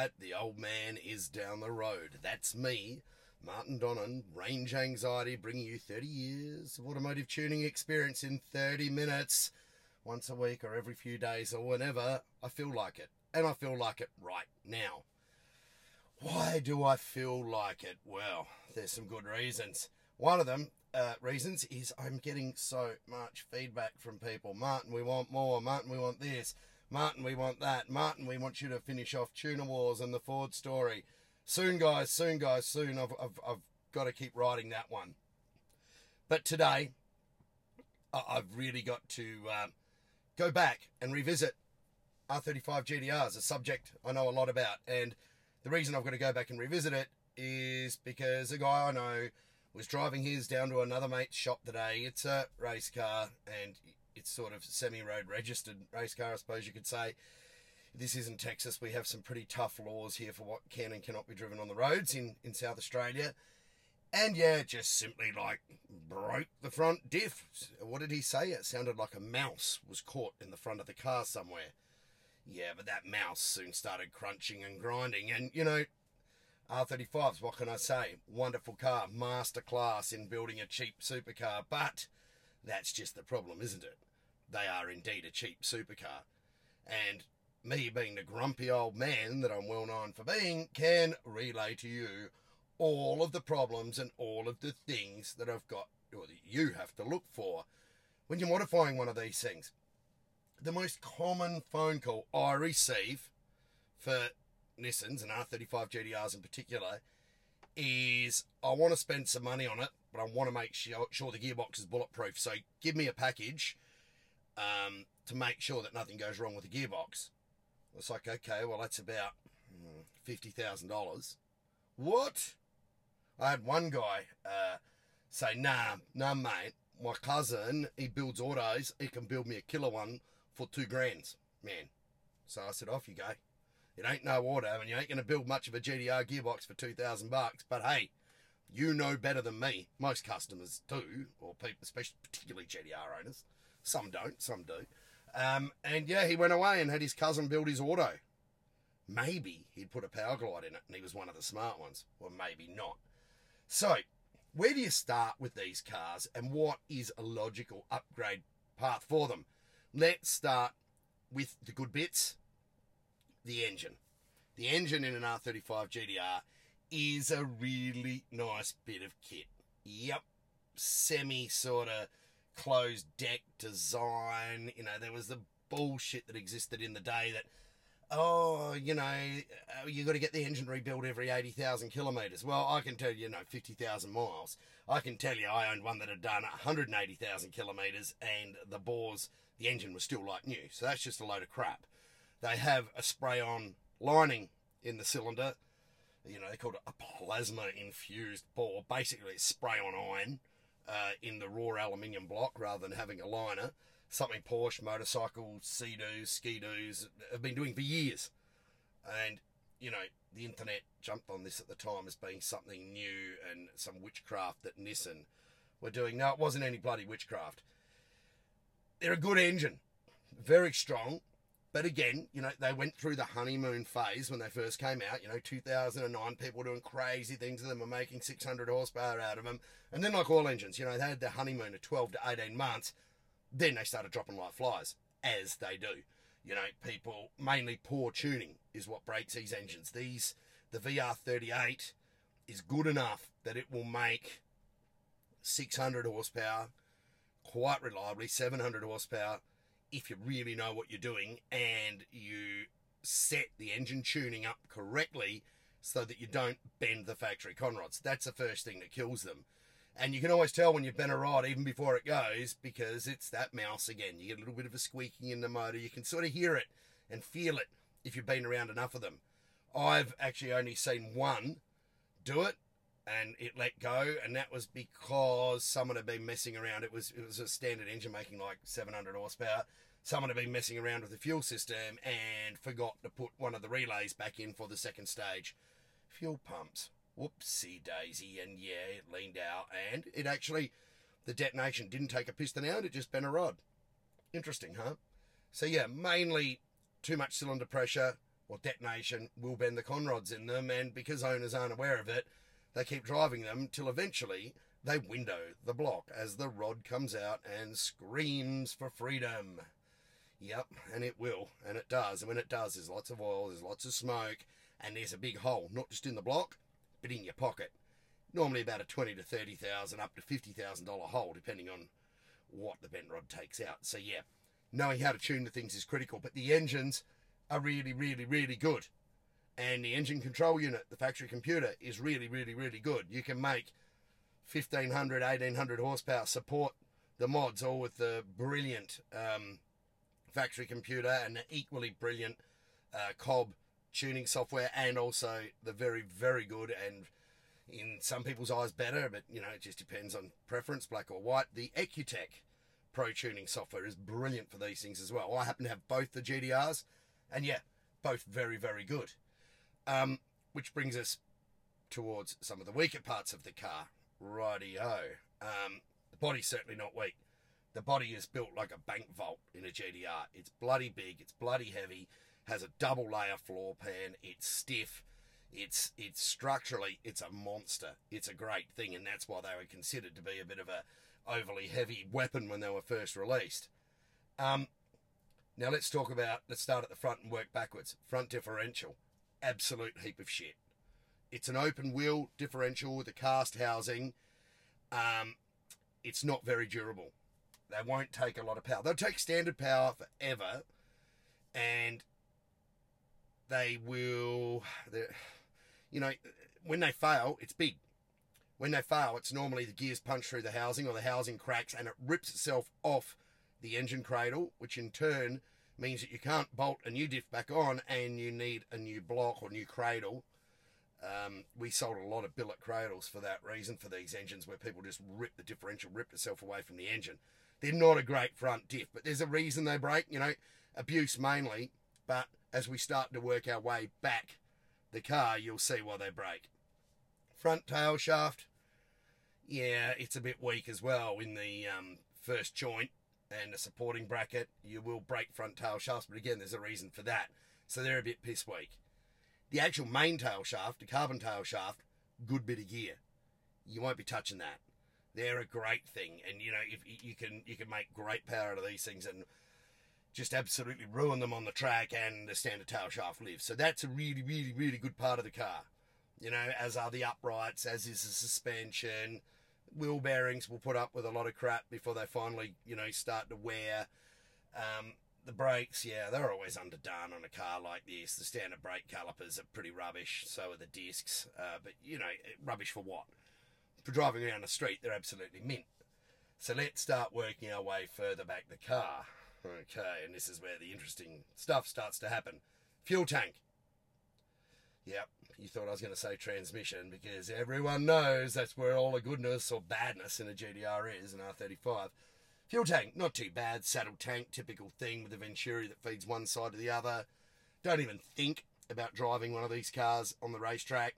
Right, the old man is down the road. That's me, Martin Donnan, range anxiety, bringing you 30 years of automotive tuning experience in 30 minutes, once a week or every few days or whenever I feel like it. And I feel like it right now. Why do I feel like it? Well, there's some good reasons. One of them uh, reasons is I'm getting so much feedback from people. Martin, we want more. Martin, we want this. Martin, we want that. Martin, we want you to finish off Tuner Wars and the Ford story. Soon, guys, soon, guys, soon. I've, I've, I've got to keep writing that one. But today, I've really got to um, go back and revisit R35 GTRs, a subject I know a lot about. And the reason I've got to go back and revisit it is because a guy I know was driving his down to another mate's shop today. It's a race car, and it's sort of semi-road registered race car, I suppose you could say. This isn't Texas. We have some pretty tough laws here for what can and cannot be driven on the roads in, in South Australia. And yeah, just simply like broke the front diff. What did he say? It sounded like a mouse was caught in the front of the car somewhere. Yeah, but that mouse soon started crunching and grinding. And you know, R35s, what can I say? Wonderful car, masterclass in building a cheap supercar. But that's just the problem, isn't it? They are indeed a cheap supercar. And me being the grumpy old man that I'm well known for being can relay to you all of the problems and all of the things that I've got or that you have to look for when you're modifying one of these things. The most common phone call I receive for Nissans and R35 GTRs in particular is I want to spend some money on it, but I want to make sure, sure the gearbox is bulletproof. So give me a package um, to make sure that nothing goes wrong with the gearbox. It's like, okay, well, that's about hmm, $50,000. What? I had one guy uh, say, nah, nah, mate, my cousin, he builds autos, he can build me a killer one for two grand, man. So I said, off you go. It ain't no auto, and you ain't going to build much of a GTR gearbox for 2000 bucks. But hey, you know better than me. Most customers do, or people, especially particularly GTR owners. Some don't, some do. Um, and yeah, he went away and had his cousin build his auto. Maybe he'd put a power glide in it and he was one of the smart ones, or maybe not. So, where do you start with these cars and what is a logical upgrade path for them? Let's start with the good bits the engine. The engine in an R35 GTR is a really nice bit of kit. Yep, semi sort of closed deck design. You know, there was the bullshit that existed in the day that, oh, you know, uh, you got to get the engine rebuilt every 80,000 kilometres. Well, I can tell you, you know, 50,000 miles. I can tell you I owned one that had done 180,000 kilometres and the bores, the engine was still like new. So that's just a load of crap. They have a spray on lining in the cylinder. You know, they called it a plasma infused bore. Basically, it's spray on iron uh, in the raw aluminium block rather than having a liner. Something Porsche, motorcycles, Sea-Doos, ski-doos have been doing for years. And, you know, the internet jumped on this at the time as being something new and some witchcraft that Nissan were doing. No, it wasn't any bloody witchcraft. They're a good engine, very strong, but again, you know, they went through the honeymoon phase when they first came out. You know, 2009, people were doing crazy things to them, were making 600 horsepower out of them. And then, like all engines, you know, they had their honeymoon of 12 to 18 months. Then they started dropping like flies, as they do. You know, people, mainly poor tuning is what breaks these engines. These, the VR38 is good enough that it will make 600 horsepower quite reliably, 700 horsepower if you really know what you're doing and you set the engine tuning up correctly so that you don't bend the factory conrods. That's the first thing that kills them. And you can always tell when you've been a rod even before it goes because it's that mouse again. You get a little bit of a squeaking in the motor. You can sort of hear it and feel it if you've been around enough of them. I've actually only seen one do it and it let go, and that was because someone had been messing around. It was it was a standard engine making like 700 horsepower. Someone had been messing around with the fuel system and forgot to put one of the relays back in for the second stage. Fuel pumps. Whoopsie daisy, and yeah, it leaned out, and it actually the detonation didn't take a piston out; it just bent a rod. Interesting, huh? So yeah, mainly too much cylinder pressure or detonation will bend the conrods in them, and because owners aren't aware of it, they keep driving them till eventually they window the block as the rod comes out and screams for freedom. Yep, and it will, and it does. And when it does, there's lots of oil, there's lots of smoke, and there's a big hole, not just in the block, but in your pocket. Normally about a twenty to thirty thousand, up to fifty thousand dollar hole, depending on what the bent rod takes out. So yeah, knowing how to tune the things is critical. But the engines are really, really, really good, and the engine control unit, the factory computer, is really, really, really good. You can make 1500, 1800 horsepower support the mods, all with the brilliant um, factory computer and the equally brilliant uh, Cobb tuning software, and also the very, very good and in some people's eyes better, but you know, it just depends on preference, black or white. The EcuTek Pro tuning software is brilliant for these things as well. I happen to have both the GTRs, and yeah, both very, very good. Um, which brings us towards some of the weaker parts of the car. Rightio. Um, the body's certainly not weak. The body is built like a bank vault in a GTR. It's bloody big, it's bloody heavy, has a double layer floor pan, it's stiff, it's it's structurally it's a monster. It's a great thing, and that's why they were considered to be a bit of a overly heavy weapon when they were first released. Um, now let's talk about let's start at the front and work backwards. Front differential, absolute heap of shit. It's an open wheel differential with a cast housing. Um, it's not very durable. They won't take a lot of power. They'll take standard power forever, and they will. You know, when they fail, it's big. When they fail, it's normally the gears punch through the housing or the housing cracks and it rips itself off the engine cradle, which in turn means that you can't bolt a new diff back on and you need a new block or new cradle. Um, we sold a lot of billet cradles for that reason for these engines where people just rip the differential, rip itself away from the engine. They're not a great front diff, but there's a reason they break, you know, abuse mainly. But as we start to work our way back the car, you'll see why they break. Front tail shaft, yeah, it's a bit weak as well in the um, first joint and a supporting bracket. You will break front tail shafts, but again, there's a reason for that. So they're a bit piss weak. The actual main tail shaft, the carbon tail shaft, good bit of gear. You won't be touching that. They're a great thing, and you know if you can you can make great power out of these things and just absolutely ruin them on the track and the standard tail shaft lives. So that's a really really really good part of the car. You know, as are the uprights, as is the suspension, wheel bearings will put up with a lot of crap before they finally, you know, start to wear. Um, the brakes, yeah, they're always underdone on a car like this. The standard brake calipers are pretty rubbish, so are the discs. Uh, but, you know, rubbish for what? For driving around the street, they're absolutely mint. So let's start working our way further back the car. Okay, and this is where the interesting stuff starts to happen. Fuel tank. Yep, you thought I was going to say transmission because everyone knows that's where all the goodness or badness in a GTR is, an R35. Fuel tank, not too bad. Saddle tank, typical thing with the Venturi that feeds one side to the other. Don't even think about driving one of these cars on the racetrack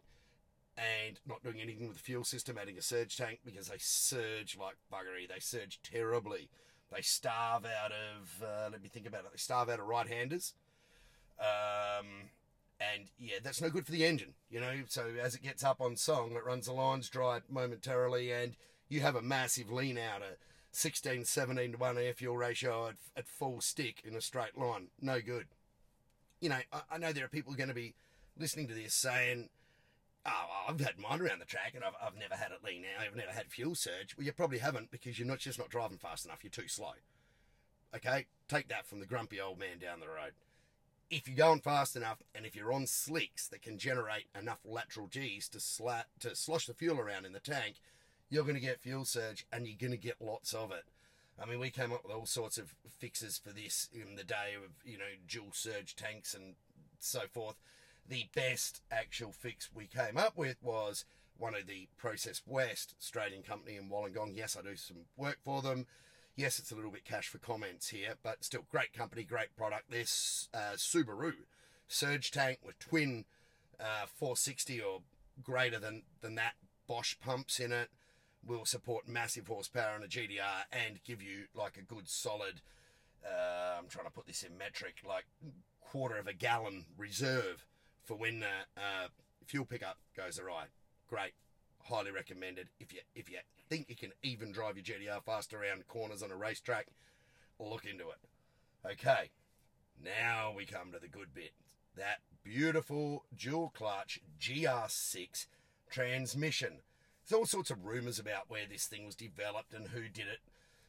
and not doing anything with the fuel system, adding a surge tank because they surge like buggery. They surge terribly. They starve out of, uh, let me think about it, they starve out of right handers. Um, and yeah, that's no good for the engine, you know. So as it gets up on song, it runs the lines dry momentarily, and you have a massive lean out, a 16, 17 to 1 air fuel ratio at, at full stick in a straight line. No good. You know, I, I know there are people going to be listening to this saying, oh, I've had mine around the track and I've, I've never had it lean out, I've never had fuel surge. Well, you probably haven't because you're not just not driving fast enough, you're too slow. Okay? Take that from the grumpy old man down the road if you're going fast enough and if you're on slicks that can generate enough lateral G's to slat to slosh the fuel around in the tank, you're going to get fuel surge and you're going to get lots of it. I mean, we came up with all sorts of fixes for this in the day of you know dual surge tanks and so forth. The best actual fix we came up with was one of the Process West Australian company in Wollongong. Yes, I do some work for them. Yes, it's a little bit cash for comments here, but still great company, great product. This uh, Subaru surge tank with twin uh, 460 or greater than, than that Bosch pumps in it will support massive horsepower on a GTR and give you like a good solid. Uh, I'm trying to put this in metric, like quarter of a gallon reserve for when uh, fuel pickup goes awry. Great, highly recommended. If you if you think you can even drive your GTR fast around corners on a racetrack, look into it. Okay, now we come to the good bit. That beautiful dual clutch GR6 transmission. There's all sorts of rumours about where this thing was developed and who did it,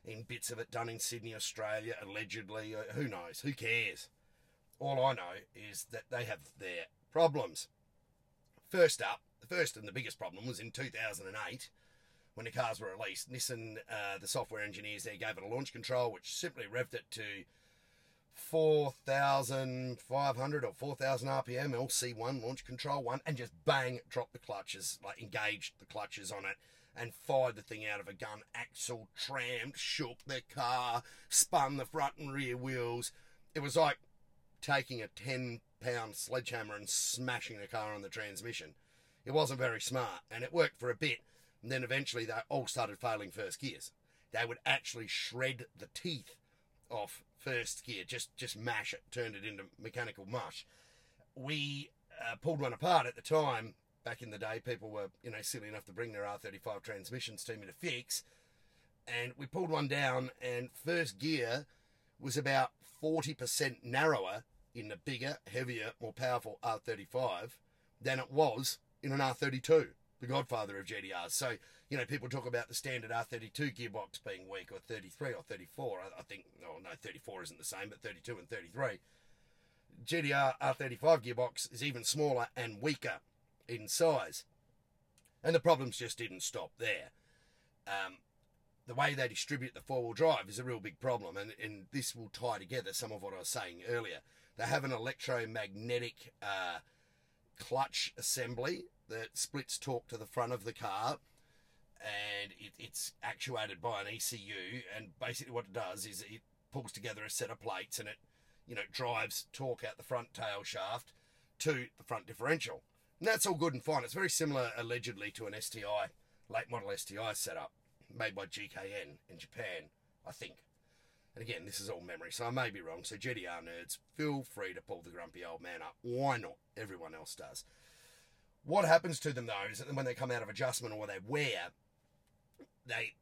in bits of it done in Sydney, Australia, allegedly. Uh, who knows? Who cares? All I know is that they have their problems. First up, the first and the biggest problem was in 2008 when the cars were released. Nissan, uh, the software engineers there, gave it a launch control which simply revved it to 4,500 or 4,000 RPM LC1 launch control one and just bang dropped the clutches, like engaged the clutches on it and fired the thing out of a gun. Axle trammed, shook the car, spun the front and rear wheels. It was like taking a 10 pound sledgehammer and smashing the car on the transmission. It wasn't very smart and it worked for a bit. And then eventually they all started failing first gears. They would actually shred the teeth off first gear, just just mash it, turned it into mechanical mush. We uh, pulled one apart at the time. Back in the day, people were you know silly enough to bring their R35 transmissions to me to fix, and we pulled one down, and first gear was about 40% narrower in the bigger, heavier, more powerful R35 than it was in an R32, the godfather of GTRs. So, you know, people talk about the standard R32 gearbox being weak, or 33 or 34. I, I think, oh no, 34 isn't the same, but 32 and 33. GTR R35 gearbox is even smaller and weaker in size. And the problems just didn't stop there. Um, the way they distribute the four wheel drive is a real big problem, and, and this will tie together some of what I was saying earlier. They have an electromagnetic uh, clutch assembly that splits torque to the front of the car, and it, it's actuated by an ECU. And basically, what it does is it pulls together a set of plates, and it, you know, drives torque out the front tail shaft to the front differential. And that's all good and fine. It's very similar, allegedly, to an STI, late model STI setup made by GKN in Japan, I think. And again, this is all memory, so I may be wrong. So GTR nerds, feel free to pull the grumpy old man up. Why not? Everyone else does. What happens to them though is that when they come out of adjustment or they wear, they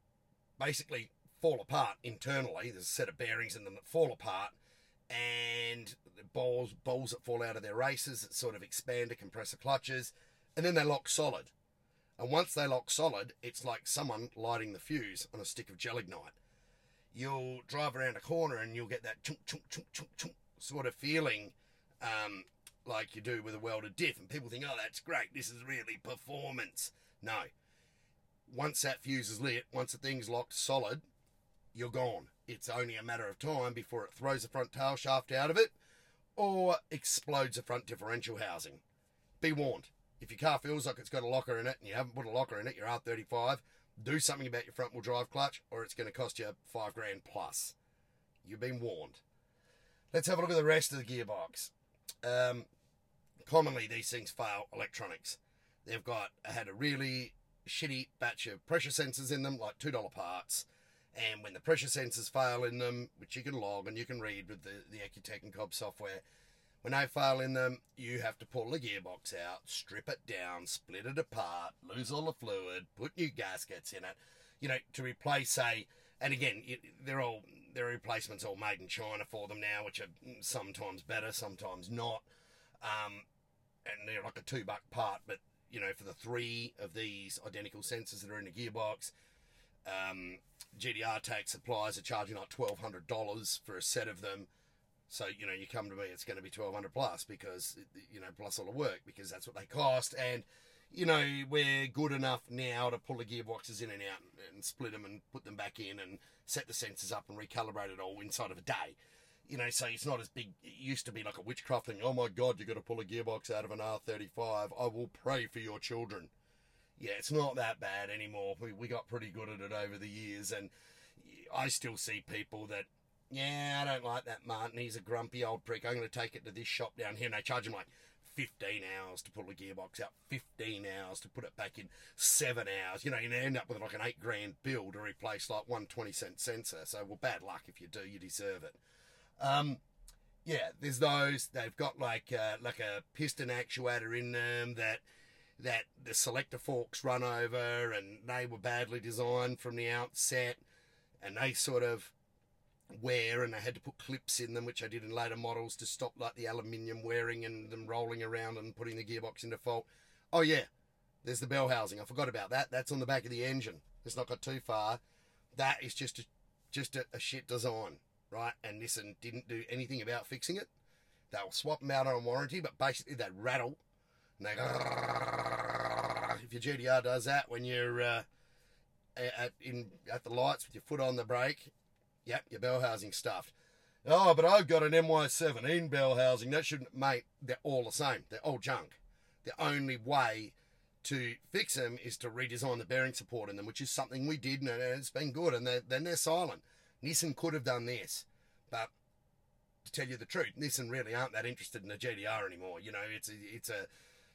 basically fall apart internally. There's a set of bearings in them that fall apart, and the balls balls that fall out of their races that sort of expand to compressor clutches, and then they lock solid. And once they lock solid, it's like someone lighting the fuse on a stick of gelignite you'll drive around a corner and you'll get that chunk, chunk, chunk, chunk, chunk sort of feeling um, like you do with a welded diff. And people think, oh, that's great. This is really performance. No. Once that fuse is lit, once the thing's locked solid, you're gone. It's only a matter of time before it throws the front tail shaft out of it or explodes the front differential housing. Be warned. If your car feels like it's got a locker in it and you haven't put a locker in it, your R35, do something about your front wheel drive clutch or it's going to cost you five grand plus. You've been warned. Let's have a look at the rest of the gearbox. Um, commonly, these things fail electronics. They've got had a really shitty batch of pressure sensors in them, like $2 parts. And when the pressure sensors fail in them, which you can log and you can read with the, the EcuTek and Cobb software, when they fail in them, you have to pull the gearbox out, strip it down, split it apart, lose all the fluid, put new gaskets in it, you know, to replace, say, and again, they're all, there are replacements all made in China for them now, which are sometimes better, sometimes not. Um, and they're like a two buck part, but, you know, for the three of these identical sensors that are in the gearbox, um, GTR tax suppliers are charging like $1,200 for a set of them so you know, you come to me, it's going to be twelve hundred plus because you know plus all the work because that's what they cost, and you know we're good enough now to pull the gearboxes in and out and split them and put them back in and set the sensors up and recalibrate it all inside of a day. You know, so it's not as big. It used to be like a witchcraft thing. Oh my God, you've got to pull a gearbox out of an R35. I will pray for your children. Yeah, it's not that bad anymore. We we got pretty good at it over the years, and I still see people that yeah, I don't like that Martin. He's a grumpy old prick. I'm going to take it to this shop down here. And they charge him like 15 hours to pull the gearbox out, 15 hours to put it back in, seven hours. You know, you end up with like an eight grand bill to replace like one 20 cent sensor. So, well, bad luck if you do. You deserve it. Um, yeah, there's those. They've got like uh, like a piston actuator in them that that the selector forks run over, and they were badly designed from the outset, and they sort of wear, and I had to put clips in them, which I did in later models to stop like the aluminium wearing and them rolling around and putting the gearbox into fault. Oh yeah, there's the bell housing. I forgot about that. That's on the back of the engine. It's not got too far. That is just a, just a, a shit design, right? And Nissan didn't do anything about fixing it. They'll swap them out on warranty, but basically they rattle. And they go, if your GTR does that when you're uh, at in at the lights with your foot on the brake, yep, your bell housing stuffed. Oh, but I've got an MY17 bell housing. That shouldn't, mate. They're all the same. They're all junk. The only way to fix them is to redesign the bearing support in them, which is something we did, and it's been good. And they're, then they're silent. Nissan could have done this, but to tell you the truth, Nissan really aren't that interested in a GTR anymore. You know, it's a, it's a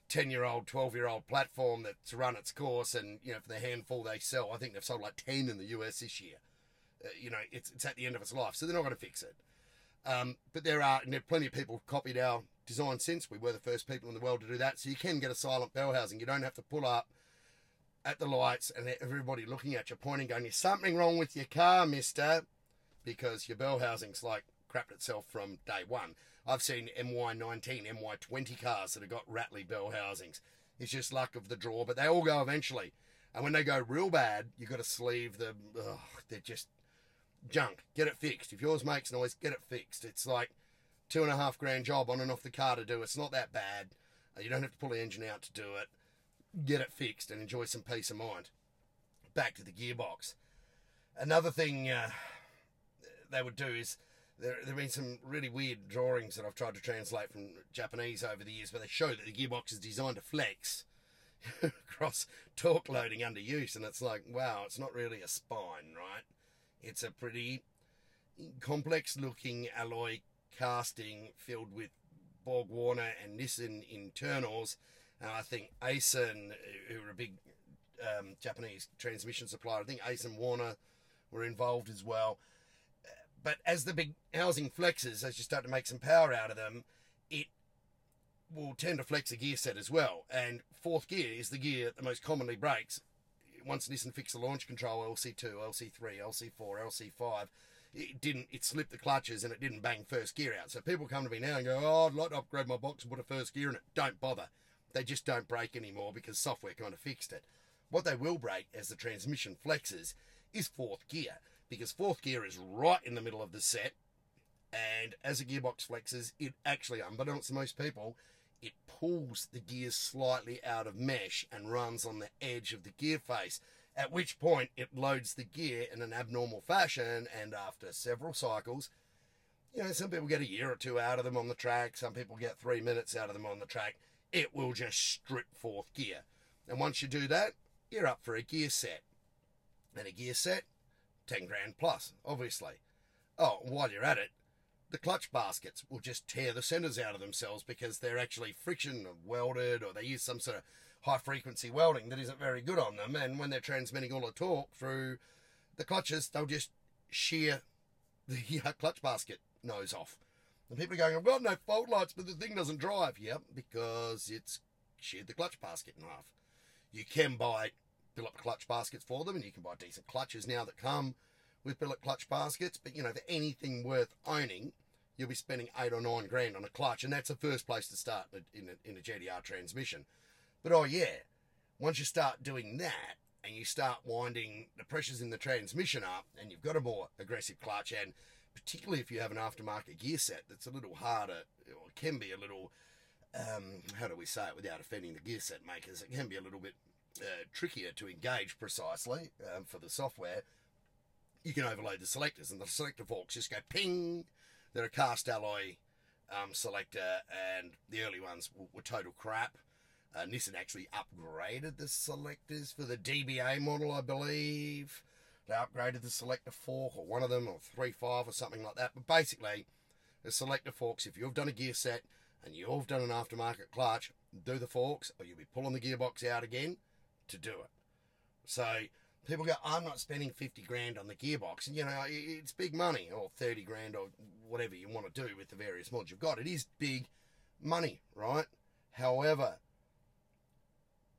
10 year old, 12 year old platform that's run its course, and, you know, for the handful they sell, I think they've sold like 10 in the US this year. Uh, you know, it's, it's at the end of its life, so they're not going to fix it. Um, but there are, and there are plenty of people copied our design since. We were the first people in the world to do that. So you can get a silent bell housing. You don't have to pull up at the lights and everybody looking at you, pointing, going, "There's something wrong with your car, Mister," because your bell housing's like crapped itself from day one. I've seen MY19, MY20 cars that have got rattly bell housings. It's just luck of the draw, but they all go eventually. And when they go real bad, you've got to sleeve them. They're just junk. Get it fixed. If yours makes noise, get it fixed. It's like two and a half grand job on and off the car to do. It's not that bad. Uh, you don't have to pull the engine out to do it. Get it fixed and enjoy some peace of mind. Back to the gearbox. Another thing uh, they would do is there, there have been some really weird drawings that I've tried to translate from Japanese over the years, but they show that the gearbox is designed to flex across torque loading under use, and it's like, wow, it's not really a spine, right? It's a pretty complex looking alloy casting filled with Borg Warner and Nissan internals. And I think Aisin, who are a big um, Japanese transmission supplier, I think Aisin Warner were involved as well. But as the big housing flexes, as you start to make some power out of them, it will tend to flex a gear set as well. And fourth gear is the gear that most commonly breaks. Once Nissan fixed the launch control, LC2, LC3, LC4, LC5, it didn't it slipped the clutches and it didn't bang first gear out. So people come to me now and go, Oh, I'd like to upgrade my box and put a first gear in it. Don't bother. They just don't break anymore because software kind of fixed it. What they will break as the transmission flexes is fourth gear because fourth gear is right in the middle of the set. And as a gearbox flexes, it actually, unbeknownst to most people, it pulls the gears slightly out of mesh and runs on the edge of the gear face at which point it loads the gear in an abnormal fashion, and after several cycles, you know, some people get a year or two out of them on the track, some people get three minutes out of them on the track, it will just strip fourth gear. And once you do that, you're up for a gear set. And a gear set, 10 grand plus, obviously. Oh, while you're at it, the clutch baskets will just tear the centers out of themselves because they're actually friction welded or they use some sort of high frequency welding that isn't very good on them. And when they're transmitting all the torque through the clutches, they'll just shear the uh, clutch basket nose off. And people are going, I've got no fault lights, but the thing doesn't drive. Yep, because it's sheared the clutch basket in half. You can buy billet clutch baskets for them, and you can buy decent clutches now that come with billet clutch baskets. But you know, for anything worth owning, you'll be spending eight or nine grand on a clutch, and that's the first place to start in a, in a transmission. But oh yeah, once you start doing that and you start winding the pressures in the transmission up and you've got a more aggressive clutch and particularly if you have an aftermarket gear set that's a little harder or can be a little um, how do we say it without offending the gear set makers it can be a little bit uh, trickier to engage precisely um, for the software you can overload the selectors and the selector forks just go ping they're a cast alloy um, selector and the early ones were, were total crap uh, Nissan actually upgraded the selectors for the DBA model, I believe. They upgraded the selector fork, or one of them, or 3.5 or something like that. But basically, the selector forks, if you've done a gear set and you've done an aftermarket clutch, do the forks, or you'll be pulling the gearbox out again to do it. So people go, I'm not spending 50 grand on the gearbox. And, you know, it's big money, or 30 grand, or whatever you want to do with the various mods you've got. It is big money, right? However,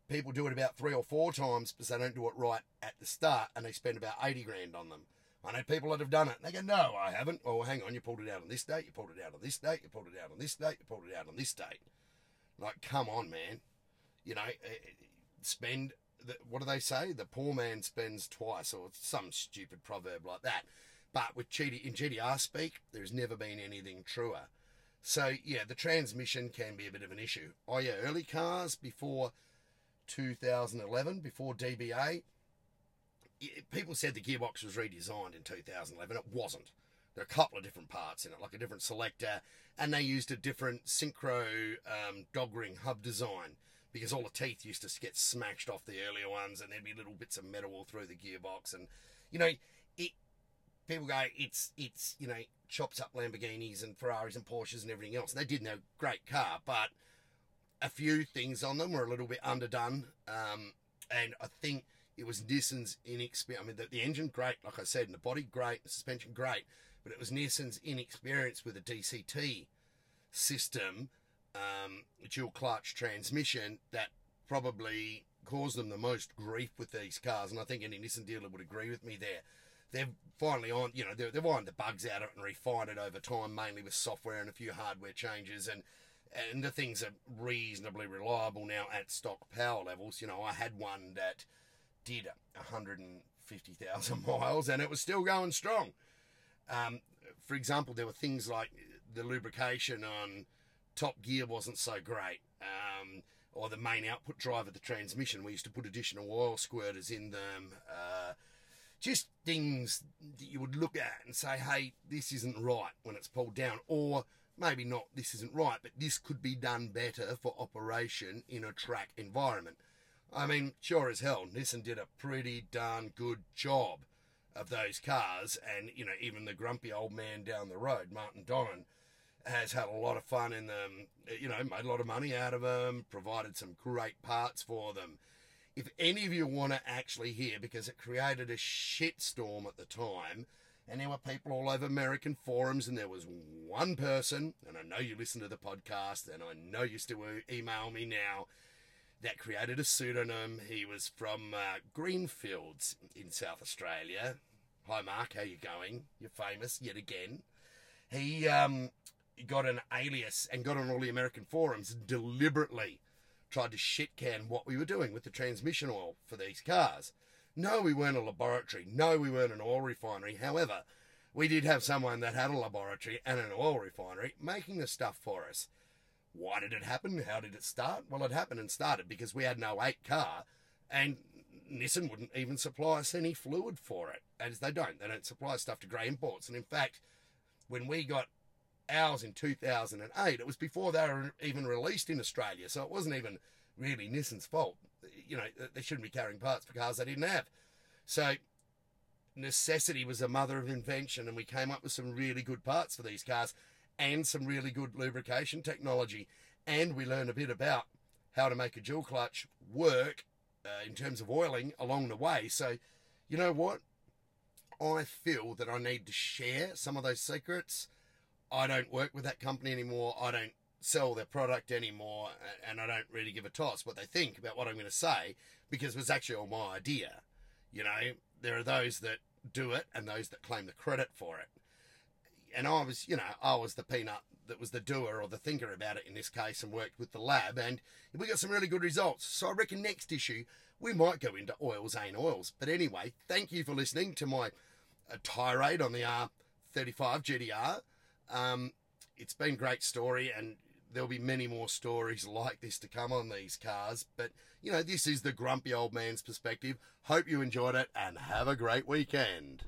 people do it about three or four times because they don't do it right at the start and they spend about 80 grand on them. I know people that have done it. And they go, no, I haven't. Oh, hang on, you pulled it out on this date, you pulled it out on this date, you pulled it out on this date, you pulled it out on this date. Like, come on, man. You know, eh, eh, spend, what do they say? The poor man spends twice, or some stupid proverb like that. But with GD, in GTR speak, there's never been anything truer. So, yeah, the transmission can be a bit of an issue. Oh, yeah, early cars before 2011, before DBA, it- people said the gearbox was redesigned in 2011. It wasn't. There are a couple of different parts in it, like a different selector, and they used a different synchro um, dog ring hub design because all the teeth used to get smashed off the earlier ones, and there'd be little bits of metal all through the gearbox, and you know, it. People go, it's it's you know chops up Lamborghinis and Ferraris and Porsches and everything else. And they did no great car, but a few things on them were a little bit underdone, um, and I think it was Nissan's inexperience. I mean, the, the engine great, like I said, and the body great, the suspension great, but it was Nissan's inexperience with the DCT system, um, dual clutch transmission, that probably caused them the most grief with these cars. And I think any Nissan dealer would agree with me there. They've finally on, you know, they've, ironed the bugs out of it and refined it over time, mainly with software and a few hardware changes. And and the things are reasonably reliable now at stock power levels. You know, I had one that did 150,000 miles and it was still going strong. Um, for example, there were things like the lubrication on top gear wasn't so great, um, or the main output drive of the transmission. We used to put additional oil squirters in them. Uh, just things that you would look at and say, hey, this isn't right when it's pulled down, or maybe not, this isn't right, but this could be done better for operation in a track environment. I mean, sure as hell, Nissan did a pretty darn good job of those cars, and you know, even the grumpy old man down the road, Martin Donnan, has had a lot of fun in them. You know, made a lot of money out of them, provided some great parts for them. If any of you want to actually hear, because it created a shitstorm at the time, and there were people all over American forums, and there was one person, and I know you listen to the podcast, and I know you still email me now, that created a pseudonym. He was from uh, Greenfields in South Australia. Hi, Mark, how you going? You're famous yet again. He um, got an alias and got on all the American forums and deliberately tried to shit can what we were doing with the transmission oil for these cars. No, we weren't a laboratory. No, we weren't an oil refinery. However, we did have someone that had a laboratory and an oil refinery making the stuff for us. Why did it happen? How did it start? Well, it happened and started because we had no 8 car and Nissan wouldn't even supply us any fluid for it. As they don't. They don't supply stuff to grey imports. And in fact, when we got ours in 2008, it was before they were even released in Australia. So it wasn't even really Nissan's fault. You know, they shouldn't be carrying parts for cars they didn't have. So necessity was the mother of invention, and we came up with some really good parts for these cars and some really good lubrication technology. And we learned a bit about how to make a dual clutch work uh, in terms of oiling along the way. So, you know what? I feel that I need to share some of those secrets. I don't work with that company anymore. I don't sell their product anymore, and I don't really give a toss what they think about what I'm going to say because it was actually all my idea. You know, there are those that do it and those that claim the credit for it. And I was, you know, I was the peanut that was the doer or the thinker about it in this case and worked with the lab, and we got some really good results. So I reckon next issue we might go into oils ain't oils. But anyway, thank you for listening to my uh, tirade on the R35 GTR. Um, it's been great story, and there'll be many more stories like this to come on these cars. But, you know, this is the grumpy old man's perspective. Hope you enjoyed it and have a great weekend.